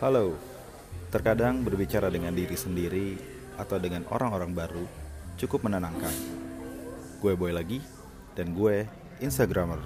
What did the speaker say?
Halo, terkadang berbicara dengan diri sendiri atau dengan orang-orang baru cukup menenangkan. Gue boy lagi, dan gue Instagramer.